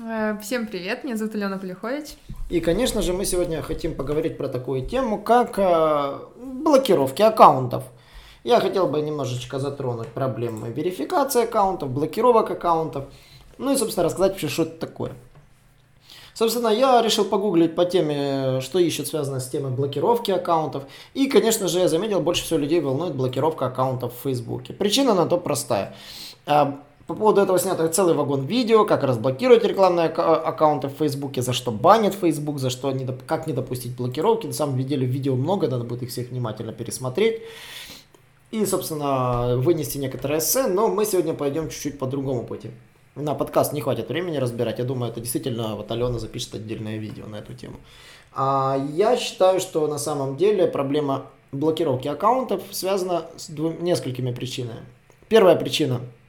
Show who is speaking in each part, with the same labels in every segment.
Speaker 1: Э, всем привет, меня зовут Алена Полюхович.
Speaker 2: И, конечно же, мы сегодня хотим поговорить про такую тему, как э, блокировки аккаунтов. Я хотел бы немножечко затронуть проблемы верификации аккаунтов, блокировок аккаунтов, ну и, собственно, рассказать вообще, что это такое. Собственно, я решил погуглить по теме, что ищет связано с темой блокировки аккаунтов. И, конечно же, я заметил, больше всего людей волнует блокировка аккаунтов в Фейсбуке. Причина на то простая. По поводу этого снято целый вагон видео, как разблокировать рекламные аккаунты в Фейсбуке, за что банят Facebook, за что не, как не допустить блокировки. На самом деле видео много, надо будет их всех внимательно пересмотреть. И, собственно, вынести некоторые эссе, но мы сегодня пойдем чуть-чуть по другому пути. На подкаст не хватит времени разбирать, я думаю, это действительно, вот Алена запишет отдельное видео на эту тему. А я считаю, что на самом деле проблема блокировки аккаунтов связана с двум, несколькими причинами. Первая причина –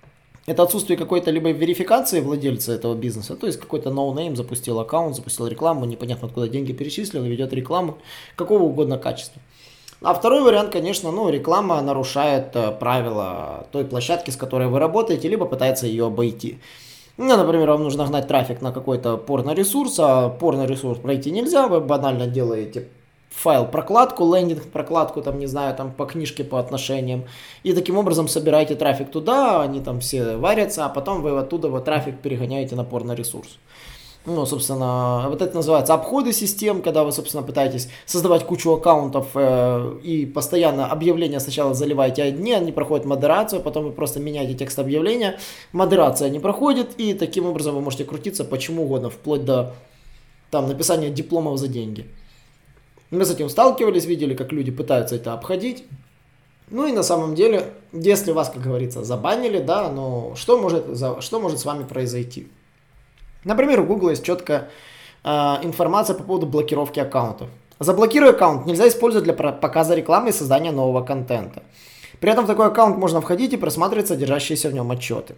Speaker 2: это отсутствие какой-то либо верификации владельца этого бизнеса, то есть какой-то ноунейм запустил аккаунт, запустил рекламу, непонятно откуда деньги перечислил, ведет рекламу какого угодно качества. А второй вариант, конечно, ну, реклама нарушает э, правила той площадки, с которой вы работаете, либо пытается ее обойти. Ну, например, вам нужно гнать трафик на какой-то порно-ресурс, а порно-ресурс пройти нельзя, вы банально делаете файл прокладку, лендинг прокладку, там, не знаю, там по книжке по отношениям. И таким образом собираете трафик туда, они там все варятся, а потом вы оттуда вот трафик перегоняете на порно-ресурс. Ну, собственно, вот это называется обходы систем, когда вы, собственно, пытаетесь создавать кучу аккаунтов э, и постоянно объявления сначала заливаете одни, они проходят модерацию, потом вы просто меняете текст объявления, модерация не проходит, и таким образом вы можете крутиться почему угодно, вплоть до там написания дипломов за деньги. Мы с этим сталкивались, видели, как люди пытаются это обходить. Ну и на самом деле, если вас, как говорится, забанили, да, но что может, что может с вами произойти? Например, у Google есть четкая э, информация по поводу блокировки аккаунтов. Заблокируя аккаунт нельзя использовать для показа рекламы и создания нового контента. При этом в такой аккаунт можно входить и просматривать содержащиеся в нем отчеты.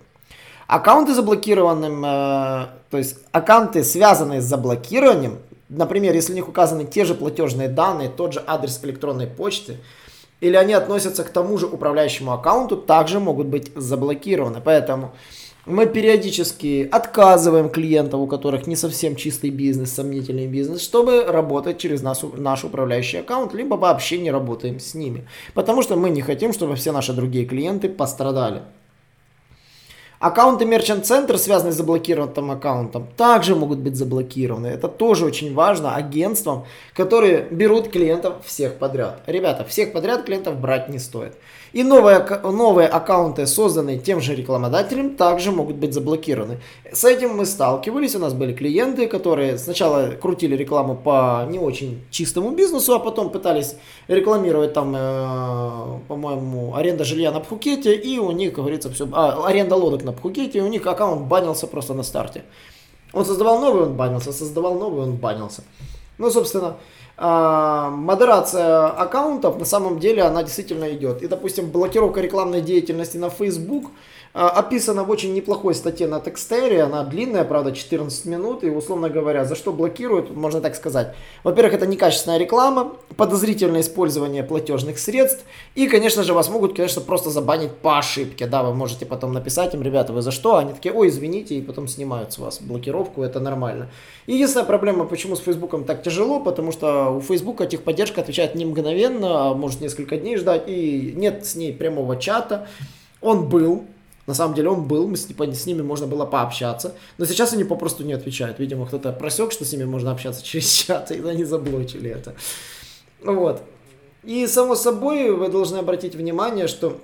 Speaker 2: Аккаунты заблокированным, э, то есть аккаунты, связанные с заблокированием, например, если у них указаны те же платежные данные, тот же адрес электронной почты, или они относятся к тому же управляющему аккаунту, также могут быть заблокированы. Поэтому мы периодически отказываем клиентам, у которых не совсем чистый бизнес, сомнительный бизнес, чтобы работать через наш, наш управляющий аккаунт, либо вообще не работаем с ними. Потому что мы не хотим, чтобы все наши другие клиенты пострадали. Аккаунты Merchant Center, связанные с заблокированным аккаунтом, также могут быть заблокированы. Это тоже очень важно агентствам, которые берут клиентов всех подряд. Ребята, всех подряд клиентов брать не стоит. И новые, новые аккаунты, созданные тем же рекламодателем, также могут быть заблокированы. С этим мы сталкивались, у нас были клиенты, которые сначала крутили рекламу по не очень чистому бизнесу, а потом пытались рекламировать там, э, по-моему, аренда жилья на Пхукете, и у них, говорится, все, а, аренда лодок на Пхукете, и у них аккаунт банился просто на старте. Он создавал новый, он банился, создавал новый, он банился. Ну, собственно, а, модерация аккаунтов на самом деле она действительно идет. И, допустим, блокировка рекламной деятельности на Facebook а, описана в очень неплохой статье на Текстере. Она длинная, правда, 14 минут. И, условно говоря, за что блокируют, можно так сказать. Во-первых, это некачественная реклама, подозрительное использование платежных средств. И, конечно же, вас могут, конечно, просто забанить по ошибке. Да, вы можете потом написать им, ребята, вы за что? Они такие, ой, извините, и потом снимают с вас блокировку. Это нормально. Единственная проблема, почему с Фейсбуком так тяжело, потому что у Фейсбука техподдержка отвечает не мгновенно, а может несколько дней ждать. И нет с ней прямого чата. Он был, на самом деле он был, мы с, типа, с ними можно было пообщаться. Но сейчас они попросту не отвечают. Видимо, кто-то просек, что с ними можно общаться через чат, и они заблочили это. Вот. И само собой вы должны обратить внимание, что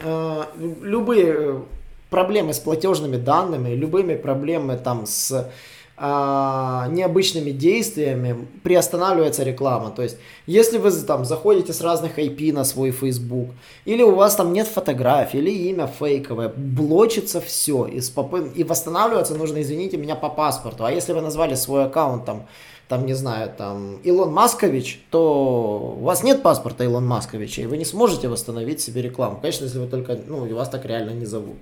Speaker 2: э, любые проблемы с платежными данными, любыми проблемами там с а, необычными действиями приостанавливается реклама. То есть, если вы там заходите с разных IP на свой Facebook, или у вас там нет фотографий, или имя фейковое, блочится все. И, попы... и восстанавливаться нужно, извините меня, по паспорту. А если вы назвали свой аккаунт там там, не знаю, там, Илон Маскович, то у вас нет паспорта Илон Масковича, и вы не сможете восстановить себе рекламу. Конечно, если вы только, ну, и вас так реально не зовут.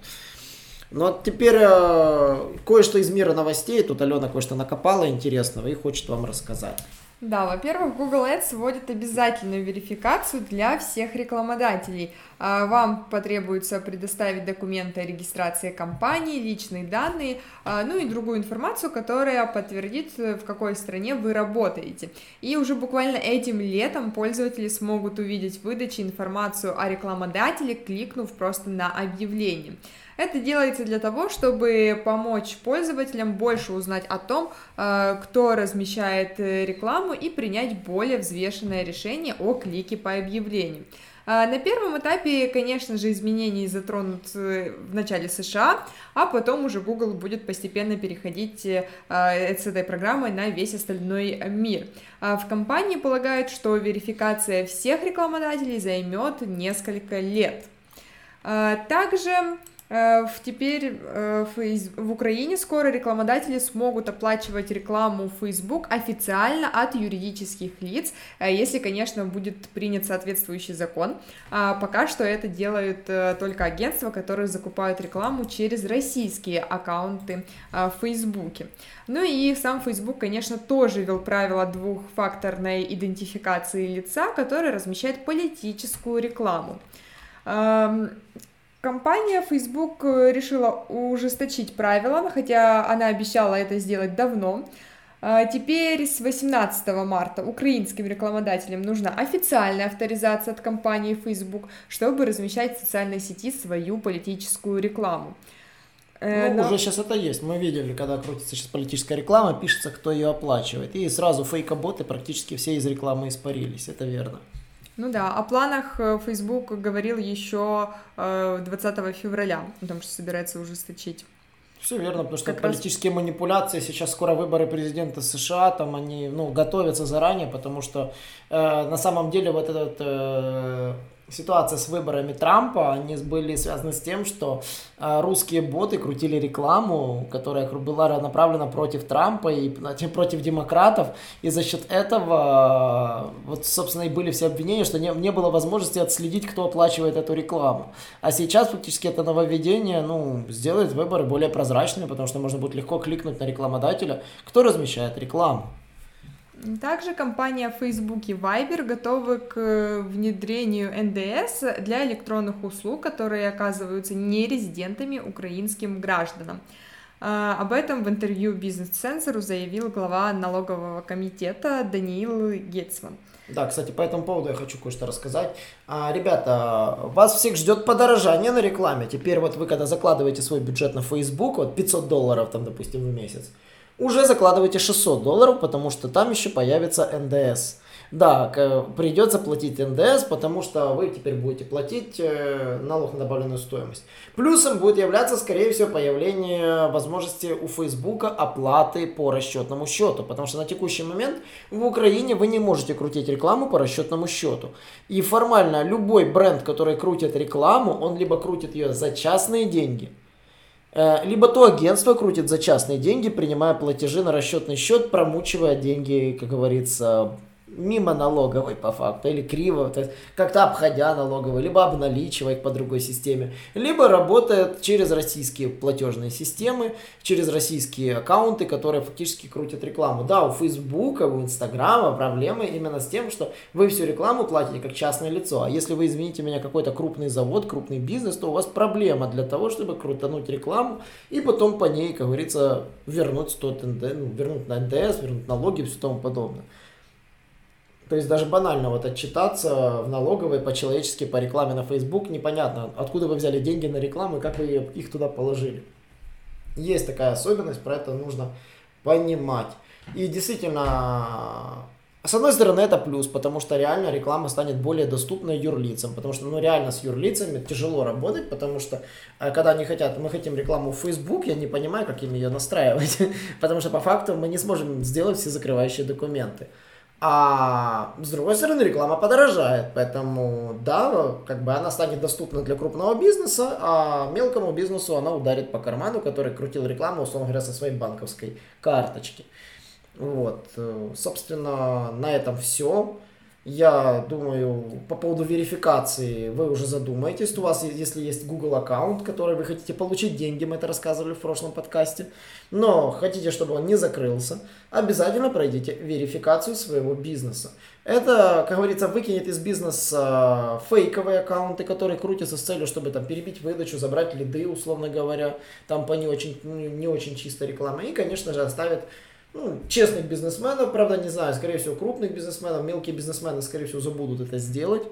Speaker 2: Но теперь э, кое-что из мира новостей. Тут Алена кое-что накопала интересного и хочет вам рассказать.
Speaker 1: Да, во-первых, Google Ads вводит обязательную верификацию для всех рекламодателей. А, вам потребуется предоставить документы о регистрации компании, личные данные, а, ну и другую информацию, которая подтвердит, в какой стране вы работаете. И уже буквально этим летом пользователи смогут увидеть в выдаче информацию о рекламодателе, кликнув просто на объявление. Это делается для того, чтобы помочь пользователям больше узнать о том, э, кто размещает э, рекламу и принять более взвешенное решение о клике по объявлению. Э, на первом этапе, конечно же, изменения затронут в начале США, а потом уже Google будет постепенно переходить с этой программой на весь остальной мир. В компании полагают, что верификация всех рекламодателей займет несколько лет. Также теперь э, в Украине скоро рекламодатели смогут оплачивать рекламу в Facebook официально от юридических лиц, э, если, конечно, будет принят соответствующий закон. А пока что это делают только агентства, которые закупают рекламу через российские аккаунты в Facebook. Ну и сам Facebook, конечно, тоже ввел правило двухфакторной идентификации лица, который размещает политическую рекламу. Компания Facebook э, решила ужесточить правила, хотя она обещала это сделать давно. А теперь с 18 марта украинским рекламодателям нужна официальная авторизация от компании Facebook, чтобы размещать в социальной сети свою политическую рекламу.
Speaker 2: Э, ну, Но... уже сейчас это есть. Мы видели, когда крутится сейчас политическая реклама, пишется, кто ее оплачивает. И сразу фейкоботы практически все из рекламы испарились. Это верно.
Speaker 1: Ну да, о планах э, Facebook говорил еще 20 э, февраля, потому что собирается ужесточить.
Speaker 2: Все верно, потому что как политические раз... манипуляции, сейчас скоро выборы президента США, там они ну, готовятся заранее, потому что э, на самом деле вот этот э, ситуация с выборами Трампа, они были связаны с тем, что э, русские боты крутили рекламу, которая была направлена против Трампа и против демократов, и за счет этого, э, вот, собственно, и были все обвинения, что не, не было возможности отследить, кто оплачивает эту рекламу. А сейчас фактически это нововведение, ну, сделает выборы более прозрачными, потому что можно будет легко кликнуть на рекламодателя, кто размещает рекламу.
Speaker 1: Также компания Facebook и Viber готовы к э, внедрению НДС для электронных услуг, которые оказываются нерезидентами украинским гражданам. А, об этом в интервью бизнес-центру заявил глава налогового комитета Даниил Гетцман.
Speaker 2: Да, кстати, по этому поводу я хочу кое-что рассказать. А, ребята, вас всех ждет подорожание на рекламе. Теперь вот вы, когда закладываете свой бюджет на Facebook, вот 500 долларов там, допустим, в месяц, уже закладывайте 600 долларов, потому что там еще появится НДС. Да, придется платить НДС, потому что вы теперь будете платить э, налог на добавленную стоимость. Плюсом будет являться, скорее всего, появление возможности у Фейсбука оплаты по расчетному счету, потому что на текущий момент в Украине вы не можете крутить рекламу по расчетному счету. И формально любой бренд, который крутит рекламу, он либо крутит ее за частные деньги – либо то агентство крутит за частные деньги, принимая платежи на расчетный счет, промучивая деньги, как говорится, мимо налоговой по факту, или криво, то есть как-то обходя налоговую, либо обналичивая по другой системе, либо работает через российские платежные системы, через российские аккаунты, которые фактически крутят рекламу. Да, у Фейсбука, у Инстаграма проблемы именно с тем, что вы всю рекламу платите как частное лицо, а если вы, извините меня, какой-то крупный завод, крупный бизнес, то у вас проблема для того, чтобы крутануть рекламу и потом по ней, как говорится, вернуть, 100 НД, ну, вернуть на НДС, вернуть налоги и все тому подобное. То есть даже банально вот отчитаться в налоговой по-человечески по рекламе на Facebook непонятно, откуда вы взяли деньги на рекламу и как вы их туда положили. Есть такая особенность, про это нужно понимать. И действительно, с одной стороны, это плюс, потому что реально реклама станет более доступной юрлицам, потому что, ну, реально с юрлицами тяжело работать, потому что, э, когда они хотят, мы хотим рекламу в Facebook, я не понимаю, как им ее настраивать, потому что по факту мы не сможем сделать все закрывающие документы. А с другой стороны, реклама подорожает, поэтому да, как бы она станет доступна для крупного бизнеса, а мелкому бизнесу она ударит по карману, который крутил рекламу, условно говоря, со своей банковской карточки. Вот, э, собственно, на этом все. Я думаю, по поводу верификации вы уже задумаетесь. У вас, если есть Google аккаунт, который вы хотите получить деньги, мы это рассказывали в прошлом подкасте, но хотите, чтобы он не закрылся, обязательно пройдите верификацию своего бизнеса. Это, как говорится, выкинет из бизнеса фейковые аккаунты, которые крутятся с целью, чтобы там перебить выдачу, забрать лиды, условно говоря, там по не очень, не очень чистой рекламе. И, конечно же, оставит ну, честных бизнесменов, правда, не знаю, скорее всего, крупных бизнесменов, мелкие бизнесмены, скорее всего, забудут это сделать,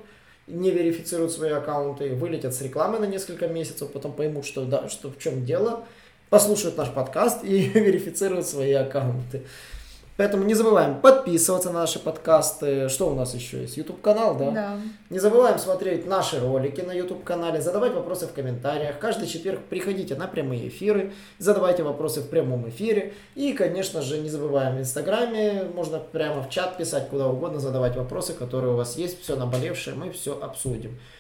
Speaker 2: не верифицируют свои аккаунты, вылетят с рекламы на несколько месяцев, потом поймут, что, да, что в чем дело, послушают наш подкаст и верифицируют свои аккаунты. Поэтому не забываем подписываться на наши подкасты. Что у нас еще есть? YouTube канал, да?
Speaker 1: Да.
Speaker 2: Не забываем смотреть наши ролики на YouTube канале, задавать вопросы в комментариях. Каждый четверг приходите на прямые эфиры, задавайте вопросы в прямом эфире. И, конечно же, не забываем в Инстаграме, можно прямо в чат писать куда угодно, задавать вопросы, которые у вас есть, все наболевшее, мы все обсудим.